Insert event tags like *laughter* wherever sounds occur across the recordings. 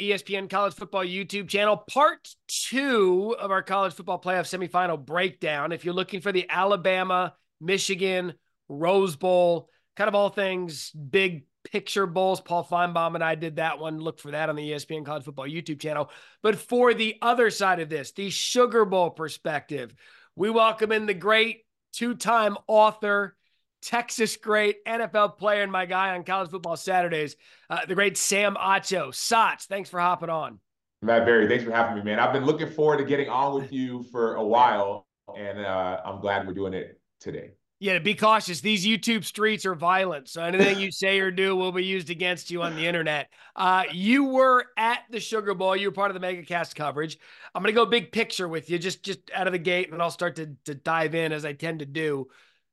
ESPN College Football YouTube channel. Part two of our college football playoff semifinal breakdown. If you're looking for the Alabama, Michigan, Rose Bowl, kind of all things big picture bowls, Paul Finebaum and I did that one. Look for that on the ESPN College Football YouTube channel. But for the other side of this, the Sugar Bowl perspective, we welcome in the great two time author, Texas great, NFL player, and my guy on College Football Saturdays, uh, the great Sam Acho. Soch, thanks for hopping on. Matt Barrie, thanks for having me, man. I've been looking forward to getting on with you for a while, and uh, I'm glad we're doing it today. Yeah, be cautious. These YouTube streets are violent. So anything you say or do will be used against you on the internet. Uh, you were at the Sugar Bowl. You were part of the MegaCast coverage. I'm going to go big picture with you, just just out of the gate, and I'll start to, to dive in as I tend to do.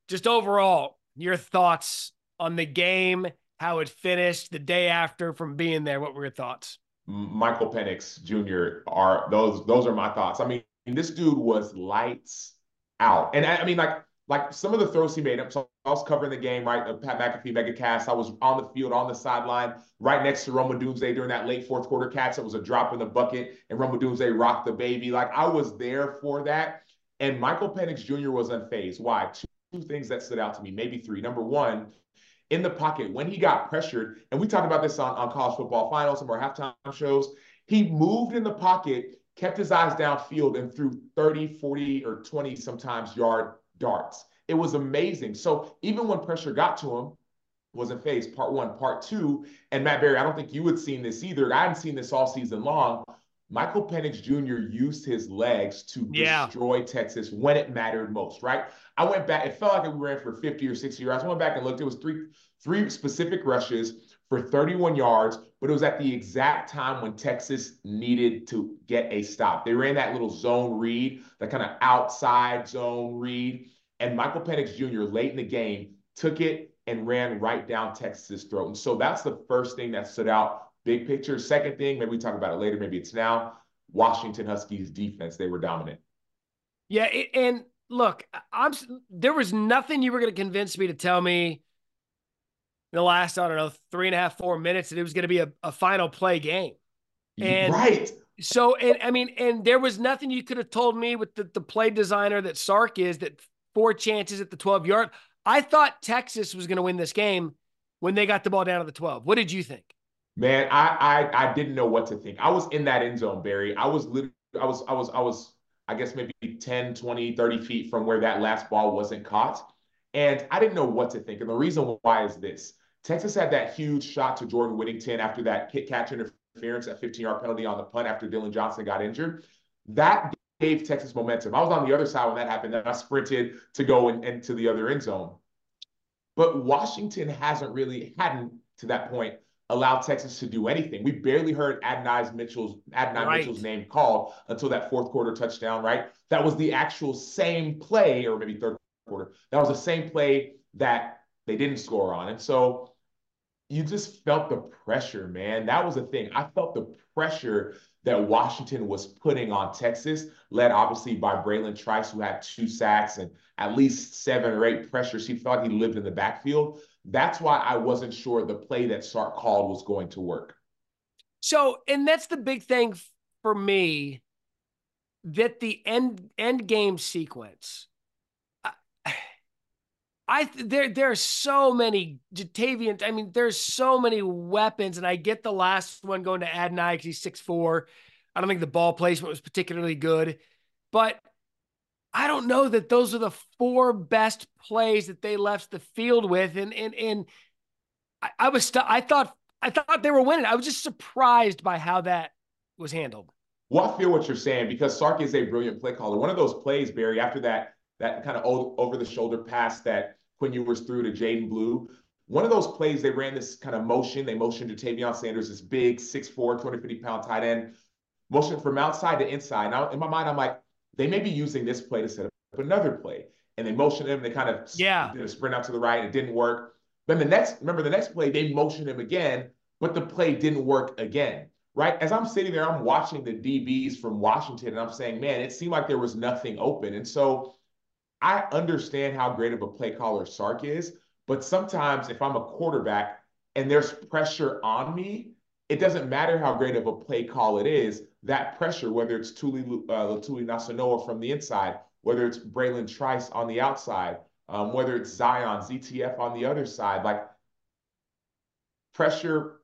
Just overall, your thoughts on the game, how it finished the day after from being there. What were your thoughts? Michael Penix Jr. are those those are my thoughts. I mean, this dude was lights out, and I, I mean, like like some of the throws he made. So I was covering the game, right? Pat McAfee megacast. I was on the field, on the sideline, right next to Rome Odunze during that late fourth quarter catch. It was a drop in the bucket, and Rome Odunze rocked the baby. Like I was there for that. And Michael Penix Jr. was unfazed. Why? Two, things that stood out to me, maybe three. Number one, in the pocket, when he got pressured, and we talked about this on, on college football finals, of our halftime shows, he moved in the pocket, kept his eyes downfield, and threw 30, 40, or 20 sometimes yard darts. It was amazing. So even when pressure got to him, wasn't phased. Part one, part two, and Matt Barrie, I don't think you had seen this either. I hadn't seen this all season long. Michael Penix Jr. used his legs to yeah. destroy Texas when it mattered most, right? I went back, it felt like we ran for 50 or 60 yards. I went back and looked. It was three, three specific rushes for 31 yards, but it was at the exact time when Texas needed to get a stop. They ran that little zone read, that kind of outside zone read. And Michael Penix Jr. late in the game took it and ran right down Texas's throat. And so that's the first thing that stood out. Big picture. Second thing, maybe we talk about it later, maybe it's now. Washington Huskies defense, they were dominant. Yeah, and look, I'm there was nothing you were going to convince me to tell me in the last, I don't know, three and a half, four minutes that it was going to be a, a final play game. And right. So, and I mean, and there was nothing you could have told me with the, the play designer that Sark is that four chances at the 12 yard. I thought Texas was going to win this game when they got the ball down to the 12. What did you think? Man, I, I I didn't know what to think. I was in that end zone, Barrie. I was literally I was I was I was I guess maybe 10, 20, 30 feet from where that last ball wasn't caught. And I didn't know what to think. And the reason why is this. Texas had that huge shot to Jordan Whittington after that kick catch interference, that 15 yard penalty on the punt after Dylan Johnson got injured. That gave Texas momentum. I was on the other side when that happened, and I sprinted to go in, into the other end zone. But Washington hasn't really, hadn't to that point, allowed Texas to do anything. We barely heard Adonai Mitchell's Adonai right. Mitchell's name called until that fourth quarter touchdown, right? That was the actual same play, or maybe third quarter. That was the same play that they didn't score on. And so you just felt the pressure, man. That was the thing. I felt the pressure that Washington was putting on Texas, led obviously by Bralen Trice, who had two sacks and at least seven or eight pressures. He felt like he lived in the backfield. That's why I wasn't sure the play that Sark called was going to work. So, and that's the big thing for me that the end end game sequence. I, *sighs* there there are so many Ja'Tavion. I mean, there's so many weapons, and I get the last one going to Adonai because he's six four. I don't think the ball placement was particularly good, but I don't know that those are the four best plays that they left the field with. And and and I, I was st- I thought I thought they were winning. I was just surprised by how that was handled. Well, I feel what you're saying because Sark is a brilliant play caller. One of those plays, Barrie, after that that kind of over the shoulder pass that Quinn Ewers threw to Jaydon Blue. One of those plays, they ran this kind of motion. They motioned to Tavion Sanders, this big 6'4, 250 pound tight end, motion from outside to inside. Now, in my mind, I'm like, they may be using this play to set up another play. And they motioned him. They kind of yeah. did a sprint out to the right. It didn't work. Then the next, remember the next play, they motioned him again, but the play didn't work again. Right. As I'm sitting there, I'm watching the DBs from Washington and I'm saying, man, it seemed like there was nothing open. And so I understand how great of a play caller Sark is, but sometimes if I'm a quarterback and there's pressure on me, it doesn't matter how great of a play call it is, that pressure, whether it's Tuli uh, Letuligasenoa from the inside, whether it's Bralen Trice on the outside, um, whether it's Zion, ZTF on the other side, like pressure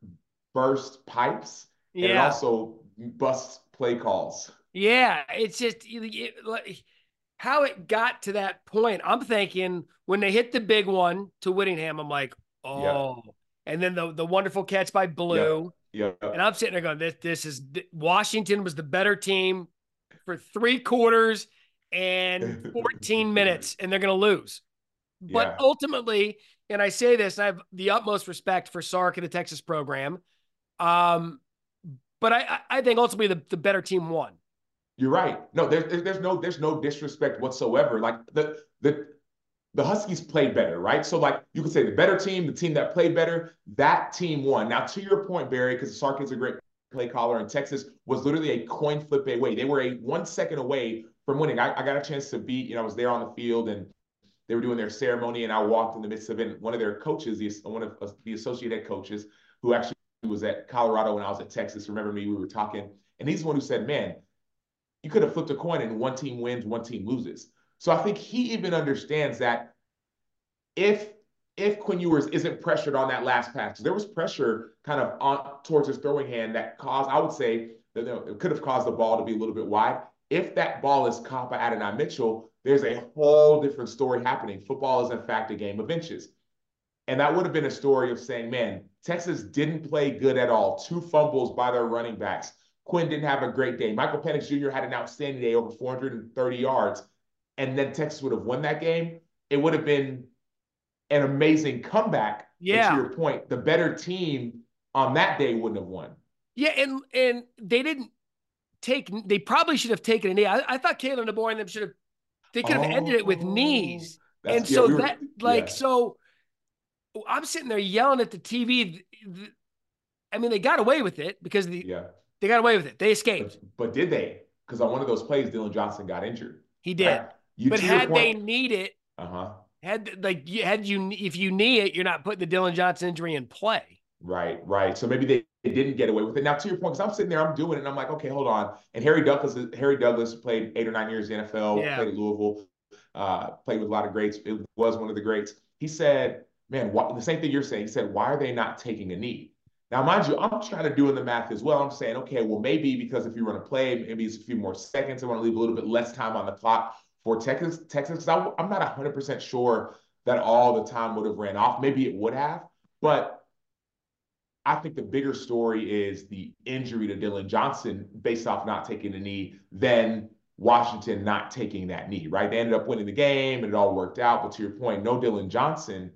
burst pipes yeah. and also busts play calls. Yeah, it's just it, like how it got to that point. I'm thinking when they hit the big one to Whittington, I'm like, oh, and then the the wonderful catch by Blue. Yeah. And I'm sitting there going, this this is Washington was the better team for three quarters and *laughs* 14 minutes, and they're going to lose. But yeah. ultimately, and I say this, I have the utmost respect for Sark and the Texas program. Um, but I, I think ultimately the, the better team won. You're right. No, there's there's no there's no disrespect whatsoever. Like the the the Huskies played better, right? So like you could say the better team, the team that played better, that team won. Now to your point, Barrie, because Sark is a great play caller in Texas, was literally a coin flip away. They were a one second away from winning. I, I got a chance to be, you know, I was there on the field and they were doing their ceremony, and I walked in the midst of it. One of their coaches, the, one of uh, the associate head coaches, who actually was at Colorado when I was at Texas, remember me? We were talking, and he's the one who said, "Man, you could have flipped a coin and one team wins, one team loses." So I think he even understands that if if Quinn Ewers isn't pressured on that last pass, there was pressure kind of on towards his throwing hand that caused, I would say, that it could have caused the ball to be a little bit wide. If that ball is caught by Adonai Mitchell, there's a whole different story happening. Football is, in fact, a game of inches. And that would have been a story of saying, man, Texas didn't play good at all. Two fumbles by their running backs. Quinn didn't have a great day. Michael Penix Jr. had an outstanding day, over 430 yards. And then Texas would have won that game. It would have been an amazing comeback. Yeah. to your point, the better team on that day wouldn't have won. Yeah, and and they didn't take. They probably should have taken a knee. I, I thought Kalen DeBoer and them should have they could have oh, ended it with oh, knees. And yeah, so we were, that, like, yeah. so I'm sitting there yelling at the TV. I mean, they got away with it because the, yeah. they got away with it. They escaped. But, but did they? Because on one of those plays, Dylan Johnson got injured. He did. Right? You, but had point, they need it, uh huh. Had like had you if you need it, you're not putting the Dylan Johnson injury in play. Right, right. So maybe they, they didn't get away with it. Now, to your point, because I'm sitting there, I'm doing it, and I'm like, okay, hold on. And Harry Douglas, Harry Douglas played eight or nine years in the NFL, yeah. played at Louisville, uh, played with a lot of greats. It was one of the greats. He said, man, what, the same thing you're saying. He said, why are they not taking a knee? Now, mind you, I'm trying to do in the math as well. I'm saying, okay, well, maybe because if you run a play, maybe it's a few more seconds. I want to leave a little bit less time on the clock for Texas. Texas, because I'm not 100% sure that all the time would have ran off. Maybe it would have, but I think the bigger story is the injury to Dylan Johnson based off not taking a knee than Washington not taking that knee, right? They ended up winning the game and it all worked out. But to your point, no Dylan Johnson,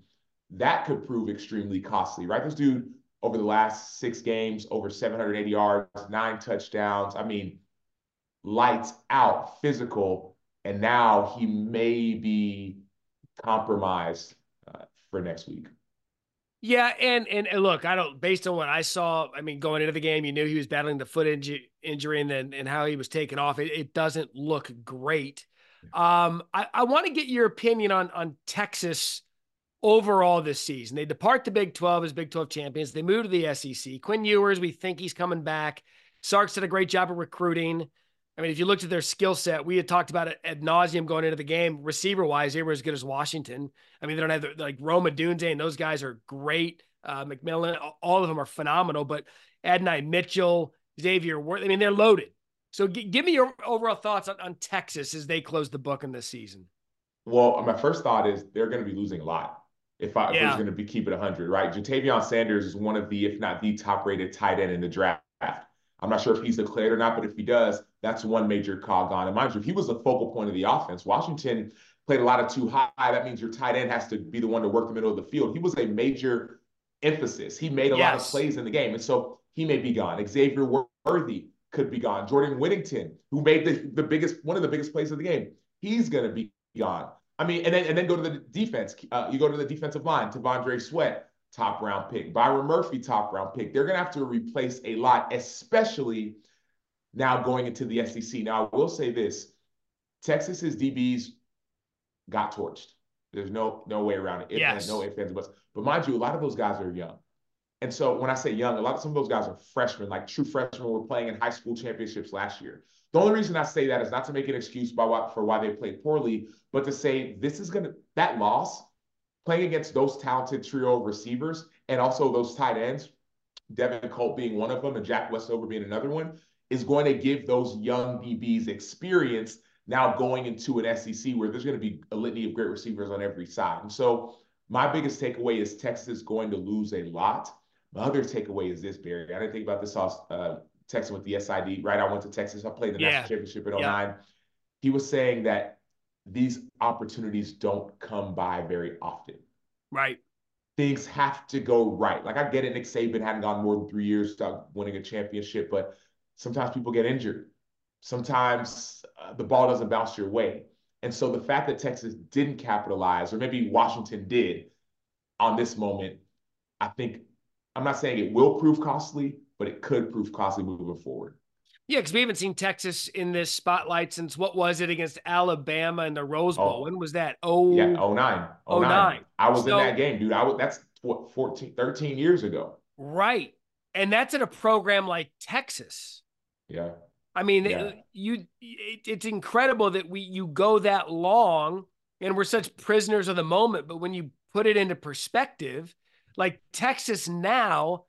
that could prove extremely costly, right? This dude over the last six games, over 780 yards, nine touchdowns. I mean, lights out, physical. And now he may be compromised uh, for next week. Yeah, and, and, and look, I don't. Based on what I saw, I mean, going into the game, you knew he was battling the foot injury, injury, and then and how he was taken off. It, it doesn't look great. Um, I, I want to get your opinion on on Texas overall this season. They depart the Big Twelve as Big Twelve champions. They move to the SEC. Quinn Ewers, we think he's coming back. Sark's did a great job of recruiting. I mean, if you looked at their skill set, we had talked about it ad nauseum going into the game. Receiver wise, they were as good as Washington. I mean, they don't have the, like Rome Odunze, and those guys are great. Uh, McMillan, all of them are phenomenal. But Adonai Mitchell, Xavier Worth, I mean, they're loaded. So g- give me your overall thoughts on, on Texas as they close the book in this season. Well, my first thought is they're going to be losing a lot if I yeah. was going to be keeping 100, right? Ja'Tavion Sanders is one of the, if not the top rated tight end in the draft. I'm not sure if he's declared or not, but if he does, that's one major cog on. And mind you, if he was the focal point of the offense, Washington played a lot of too high. That means your tight end has to be the one to work the middle of the field. He was a major emphasis. He made a yes. lot of plays in the game. And so he may be gone. Xavier Worthy could be gone. Jordan Whittington, who made the, the biggest, one of the biggest plays of the game, he's going to be gone. I mean, and then and then go to the defense. Uh, you go to the defensive line, T'Vondre Sweat, top round pick. Byron Murphy, top round pick. They're going to have to replace a lot, especially now going into the SEC. Now, I will say this Texas's DBs got torched. There's no no way around it. yes. no ifs, ands, buts. But mind you, a lot of those guys are young. And so when I say young, a lot of some of those guys are freshmen, like true freshmen were playing in high school championships last year. The only reason I say that is not to make an excuse by for why they played poorly, but to say this is gonna that loss playing against those talented trio receivers and also those tight ends, Devin Culp being one of them and Jack Westover being another one, is going to give those young DBs experience now going into an SEC where there's going to be a litany of great receivers on every side. And so my biggest takeaway is Texas going to lose a lot. My other takeaway is this, Barrie. I didn't think about this off uh, Texas with the SID, right? I went to Texas. I played the yeah. national championship in 09. Yeah. He was saying that these opportunities don't come by very often. Right. Things have to go right. Like I get it, Nick Saban hadn't gone more than three years without winning a championship, but sometimes people get injured. Sometimes uh, the ball doesn't bounce your way. And so the fact that Texas didn't capitalize, or maybe Washington did on this moment, I think I'm not saying it will prove costly, but it could prove costly moving forward. Yeah, because we haven't seen Texas in this spotlight since what was it against Alabama in the Rose Bowl? Oh, when was that? Oh, yeah, 09. 09. 09. I was so, in that game, dude. I was that's what 14, 13 years ago. Right. And that's in a program like Texas. Yeah. I mean, yeah. Uh, you it, it's incredible that we you go that long and we're such prisoners of the moment, but when you put it into perspective, like Texas now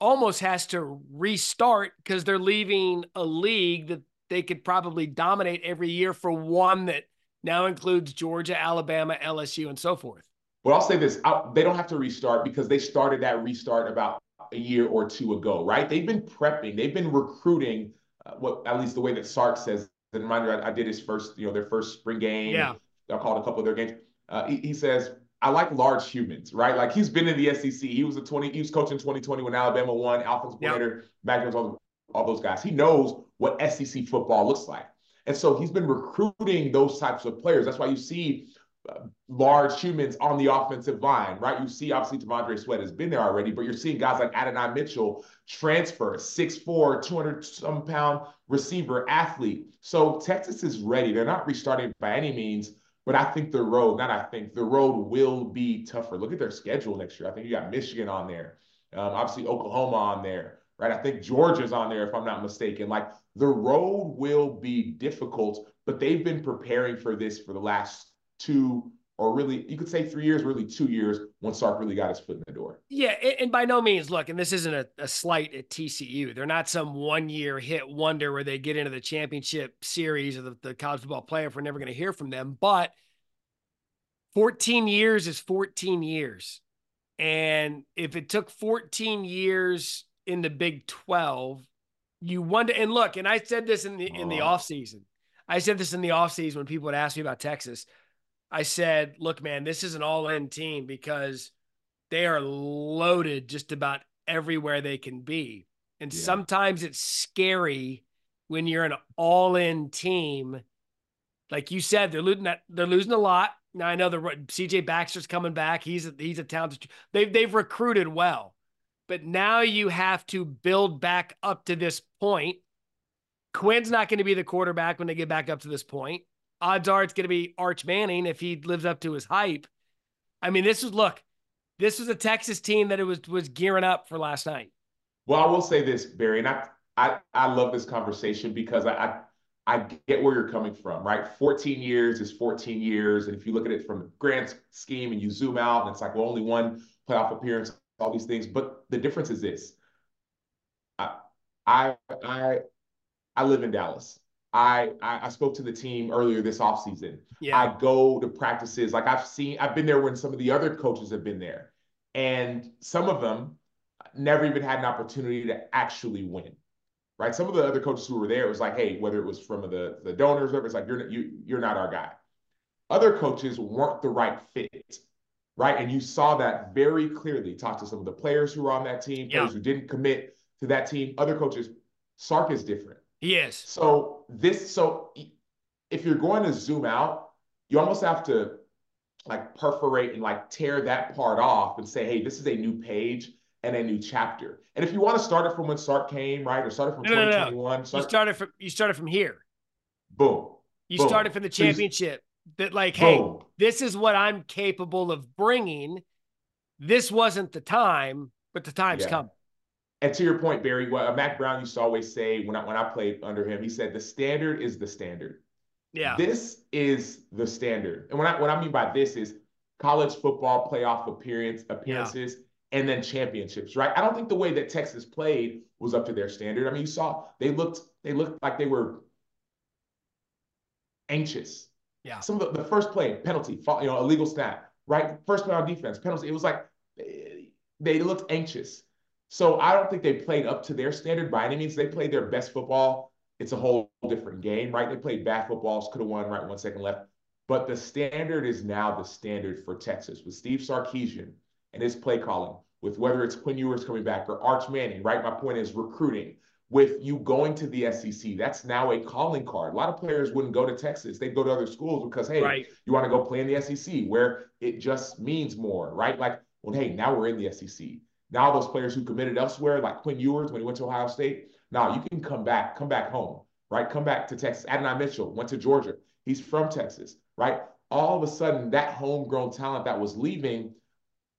almost has to restart because they're leaving a league that they could probably dominate every year for one that now includes Georgia, Alabama, LSU, and so forth. Well, I'll say this: I, they don't have to restart because they started that restart about a year or two ago, right? They've been prepping, they've been recruiting uh, what at least the way that Sark says. And reminder, I, I, did his first, you know, their first spring game. Yeah, I called a couple of their games. Uh, he, he, says, I like large humans, right? Like he's been in the SEC. He was a 20, he was coaching 2020 when Alabama won, Alphonse Blader, yep. all, all those guys. He knows what SEC football looks like. And so he's been recruiting those types of players. That's why you see uh, large humans on the offensive line, right? You see, obviously, T'Vondre Sweat has been there already, but you're seeing guys like Adonai Mitchell transfer, 6'4, 200 some pound receiver athlete. So Texas is ready. They're not restarting by any means, but I think the road, not I think, the road will be tougher. Look at their schedule next year. I think you got Michigan on there, um, obviously, Oklahoma on there, right? I think Georgia's on there, if I'm not mistaken. Like the road will be difficult, but they've been preparing for this for the last two or really you could say three years, really two years once Sark really got his foot in the door. Yeah, and by no means, look, and this isn't a, a slight at TCU. They're not some one year hit wonder where they get into the championship series or the, the college football playoff. We're never going to hear from them. But 14 years is 14 years. And if it took 14 years in the Big 12, you wonder and look, and I said this in the in the off season. I said this in the off season when people would ask me about Texas. I said, look, man, this is an all in team because they are loaded just about everywhere they can be. And yeah. sometimes it's scary when you're an all in team. Like you said, they're losing that they're losing a lot. Now I know the CJ Baxter's coming back. He's a, he's a talented. They've they've recruited well, but now you have to build back up to this point. Quinn's not going to be the quarterback when they get back up to this point odds are it's going to be Arch Manning if he lives up to his hype. I mean, this was look, this was a Texas team that it was was gearing up for last night. Well, I will say this, Barrie, and I I, I love this conversation because I, I I get where you're coming from, right? 14 years is 14 years, and if you look at it from the grand scheme and you zoom out, and it's like well, only one playoff appearance, all these things. But the difference is this: I I I, I live in Dallas. I, I, I spoke to the team earlier this offseason. Yeah. I go to practices. Like I've seen, I've been there when some of the other coaches have been there. And some of them never even had an opportunity to actually win. Right. Some of the other coaches who were there, it was like, hey, whether it was from the, the donors, or it's like, you're you, you're not our guy. Other coaches weren't the right fit. Right. And you saw that very clearly. Talk to some of the players who were on that team, players yeah. who didn't commit to that team. Other coaches, Sark is different Yes. So this, so if you're going to zoom out, you almost have to like perforate and like tear that part off and say, hey, this is a new page and a new chapter. And if you want to start it from when Sark came, right, or start it from no, 2021, no, no. Start, you started from you started from here. Boom. You boom. started from the championship. That like, boom. hey, this is what I'm capable of bringing. This wasn't the time. but the time's Yeah. come. And to your point, Barrie, what uh, Mack Brown used to always say when I when I played under him, he said the standard is the standard. Yeah. This is the standard. And what I what I mean by this is college football playoff appearance appearances and then championships, right? I don't think the way that Texas played was up to their standard. I mean, you saw they looked they looked like they were anxious. Yeah. Some of the, the first play, penalty, you know, illegal snap, right? First play on defense, penalty. It was like eh, they looked anxious. So I don't think they played up to their standard by any means. They played their best football. It's a whole different game, right? They played bad footballs, could have won, right? One second left. But the standard is now the standard for Texas with Steve Sarkisian and his play calling, with whether it's Quinn Ewers coming back or Arch Manning, right? My point is recruiting. With you going to the SEC, that's now a calling card. A lot of players wouldn't go to Texas. They'd go to other schools because, hey, Right. you want to go play in the SEC where it just means more, right? Like, well, hey, now we're in the SEC. Now those players who committed elsewhere, like Quinn Ewers when he went to Ohio State, now you can come back, come back home, right? Come back to Texas. Adonai Mitchell went to Georgia. He's from Texas, right? All of a sudden, that homegrown talent that was leaving,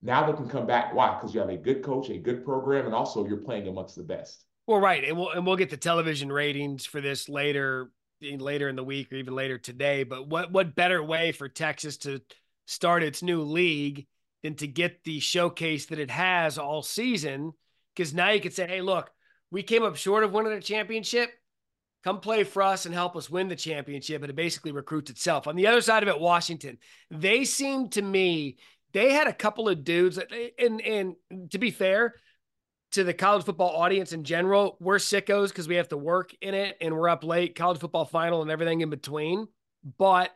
now they can come back. Why? Because you have a good coach, a good program, and also you're playing amongst the best. Well, right, and we'll and we'll get the television ratings for this later later in the week or even later today. But what what better way for Texas to start its new league than to get the showcase that it has all season? Because now you could say, hey, look, we came up short of winning a championship. Come play for us and help us win the championship. And it basically recruits itself. On the other side of it, Washington, they seem to me, they had a couple of dudes and and to be fair, to the college football audience in general, we're sickos because we have to work in it and we're up late, college football final and everything in between. But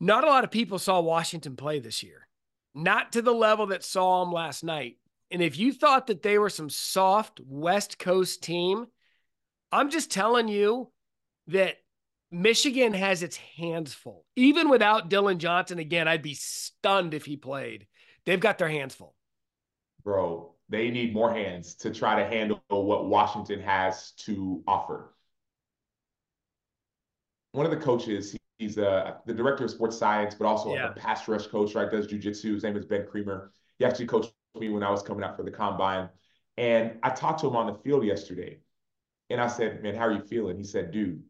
not a lot of people saw Washington play this year, not to the level that saw them last night. And if you thought that they were some soft West Coast team, I'm just telling you that Michigan has its hands full. Even without Dylan Johnson, again, I'd be stunned if he played. They've got their hands full. Bro, they need more hands to try to handle what Washington has to offer. One of the coaches, he's uh, the director of sports science, but also Yeah. a pass rush coach, right? Does jujitsu. His name is Ben Creamer. He actually coached me when I was coming out for the combine. And I talked to him on the field yesterday. And I said, Man, how are you feeling? He said, Dude,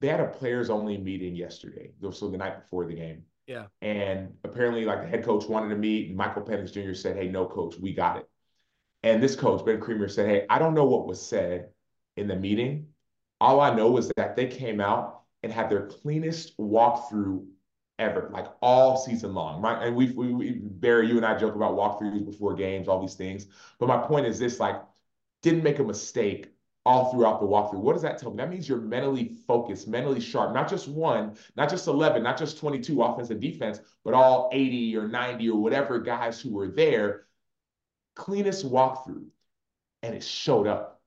they had a players only meeting yesterday. So the night before the game. Yeah. And apparently, like the head coach wanted to meet, and Michael Penix Jr. said, Hey, no, coach, we got it. And this coach, Ben Creamer, said, Hey, I don't know what was said in the meeting. All I know is that they came out and had their cleanest walkthrough ever, like all season long. Right. And we've, we, we, Barrie, you and I joke about walkthroughs before games, all these things. But my point is this like, didn't make a mistake all throughout the walkthrough. What does that tell me? That means you're mentally focused, mentally sharp, not just one, not just 11, not just 22 offense and defense, but all 80 or 90 or whatever guys who were there. Cleanest walkthrough. And it showed up.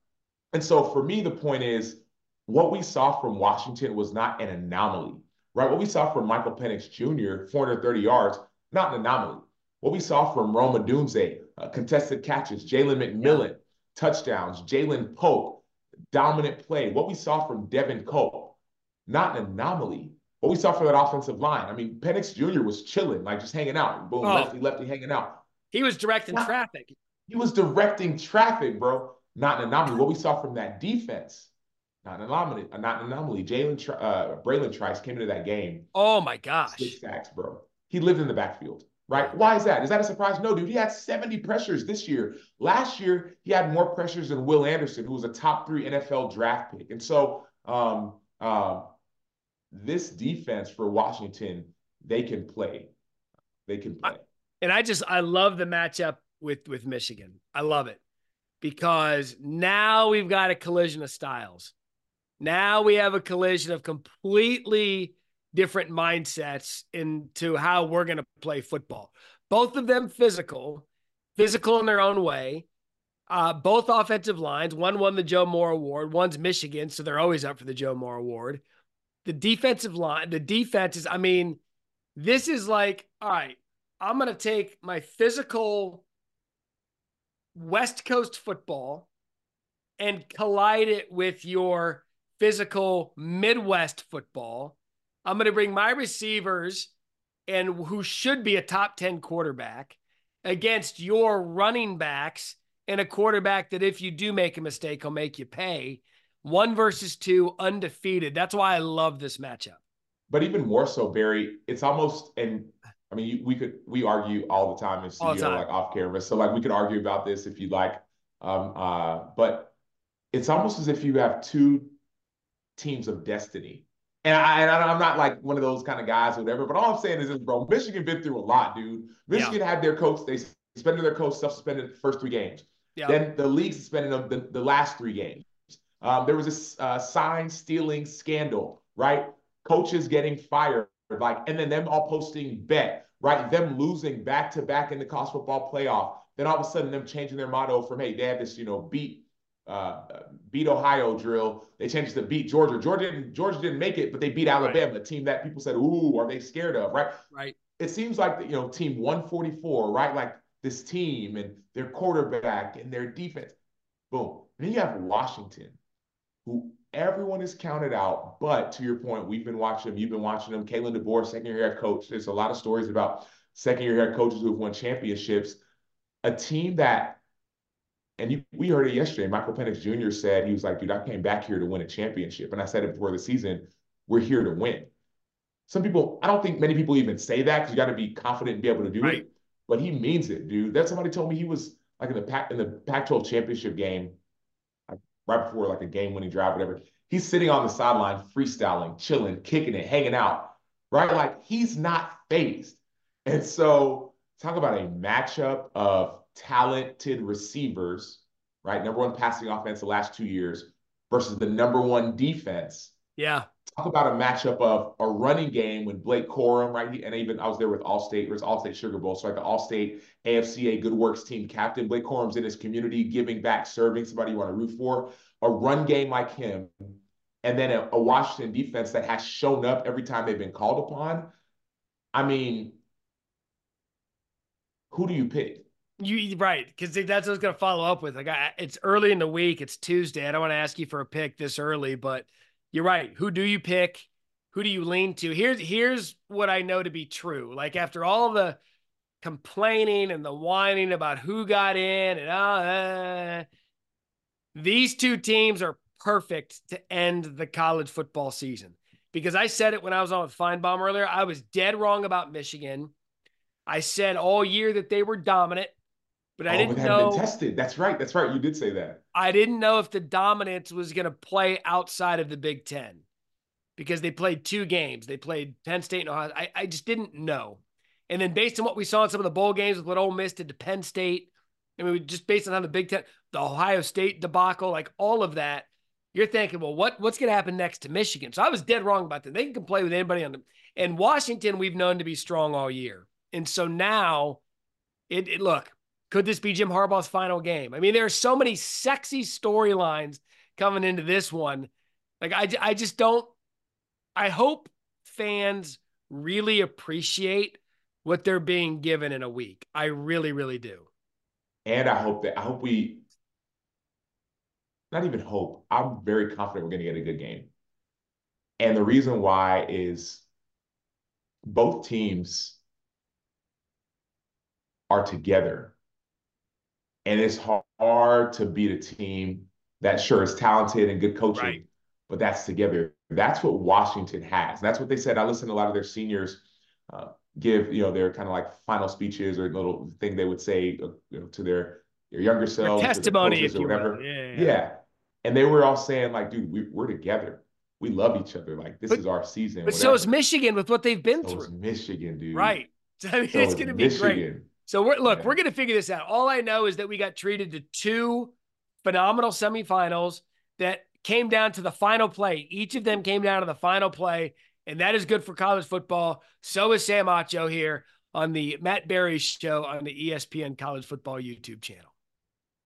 And so for me, the point is what we saw from Washington was not an anomaly, right? What we saw from Michael Penix Jr., 430 yards, not an anomaly. What we saw from Roma Odunze, uh, contested catches, Jalen McMillan, touchdowns, Ja'Lynn Polk, dominant play. What we saw from Devin Culp, not an anomaly. What we saw from that offensive line. I mean, Penix Jr. was chilling, like just hanging out. Boom, Oh. lefty, lefty, hanging out. He was directing Yeah. traffic. He was directing traffic, bro. Not an anomaly. What we saw from that defense, not an anomaly. uh, Not an anomaly. Jalen, uh, Bralen Trice came into that game Oh my gosh. six sacks, bro. He lived in the backfield, right? Why is that? Is that a surprise? No, dude. He had 70 pressures this year. Last year, he had more pressures than Will Anderson, who was a top three NFL draft pick. And so, um, um, this defense for Washington, they can play. They can play. And I just I love the matchup with with Michigan. I love it because now we've got a collision of styles. Now we have a collision of completely different mindsets into how we're going to play football. Both of them physical, physical in their own way. Uh, both offensive lines. One won the Joe Moore Award. One's Michigan, so they're always up for the Joe Moore Award. The defensive line, the defense is. I mean, this is like, all right. I'm going to take my physical West Coast football and collide it with your physical Midwest football. I'm going to bring my receivers and who should be a top 10 quarterback against your running backs and a quarterback that if you do make a mistake, he'll make you pay. One versus two, undefeated. That's why I love this matchup. But even more so, Barrie, it's almost and I mean, we could we argue all the time in CEO time. like off camera. So like we could argue about this if you'd like. Um, uh, but it's almost as if you have two teams of destiny. And, I, and I'm not like one of those kind of guys or whatever, but all I'm saying is this, bro, Michigan been through a lot, dude. Michigan yeah. had their coach, they suspended their coach, self-suspended the first three games. Yeah. Then the league suspended them the, the last three games. Um, there was a uh, sign stealing scandal, right? Coaches getting fired, like, and then them all posting bet, right? Them losing back to back in the college football playoff. Then all of a sudden, them changing their motto from, hey, they have this, you know, beat uh, beat Ohio drill. They changed to beat Georgia. Georgia didn't, Georgia didn't make it, but they beat Alabama, right. a team that people said, "Ooh, are they scared of?" Right? Right. It seems like you know, team 144, right? Like this team and their quarterback and their defense. Boom. And then you have Washington, who everyone is counted out. But to your point, we've been watching them. You've been watching them. Kalen DeBoer, second year head coach. There's a lot of stories about second year head coaches who have won championships. A team that and you, we heard it yesterday. Michael Penix Jr. said he was like, "Dude, I came back here to win a championship," and I said it before the season. We're here to win. Some people, I don't think many people even say that because you got to be confident and be able to do right. it. But he means it, dude. That somebody told me he was like in the Pac in the Pac-12 championship game, like right before like a game-winning drive, whatever. He's sitting on the sideline, freestyling, chilling, kicking it, hanging out, right? Like he's not phased. And so, talk about a matchup of talented receivers, right? Number one passing offense the last two years versus the number one defense. Yeah. Talk about a matchup of a running game with Blake Corum, right? And even I was there with Allstate, it was Allstate Sugar Bowl. So like the Allstate AFCA Good Works team captain, Blake Corum's in his community, giving back, serving somebody you want to root for. A run game like him, and then a, a Washington defense that has shown up every time they've been called upon. I mean, who do you pick? You right because that's what I was going to follow up with. Like, I, it's early in the week. It's Tuesday. I don't want to ask you for a pick this early, but you're right. Who do you pick? Who do you lean to? Here's here's what I know to be true. Like after all the complaining and the whining about who got in and uh, these two teams are perfect to end the college football season. Because I said it when I was on with Finebaum earlier. I was dead wrong about Michigan. I said all year that they were dominant. But I oh, didn't know. Been tested. That's right. That's right. You did say that. I didn't know if the dominance was going to play outside of the Big Ten because they played two games. They played Penn State and Ohio. I, I just didn't know. And then based on what we saw in some of the bowl games with what Ole Miss did to Penn State, I mean, just based on how the Big Ten, the Ohio State debacle, like all of that, you're thinking, well, what what's going to happen next to Michigan? So I was dead wrong about that. They can play with anybody on them. And Washington, we've known to be strong all year. And so now, it, it look, could this be Jim Harbaugh's final game? I mean, there are so many sexy storylines coming into this one. Like, I, I just don't, I hope fans really appreciate what they're being given in a week. I really, really do. And I hope that, I hope we, not even hope, I'm very confident we're going to get a good game. And the reason why is both teams are together and it's hard to beat a team that sure is talented and good coaching, right. but that's together. That's what Washington has. That's what they said. I listened to a lot of their seniors uh, give, you know, their kind of like final speeches or little thing they would say uh, you know, to their their younger selves, testimony, or whatever. Yeah, yeah. yeah, and they were all saying like, dude, we, we're together. We love each other. Like this but, is our season. But whatever. so is Michigan with what they've been so through. Michigan, dude. Right. *laughs* I mean, so it's going to be Michigan. great. So we're look, yeah. we're gonna figure this out. All I know is that we got treated to two phenomenal semifinals that came down to the final play. Each of them came down to the final play, and that is good for college football. So is Sam Acho here on the Matt Barrie show on the ESPN College Football YouTube channel.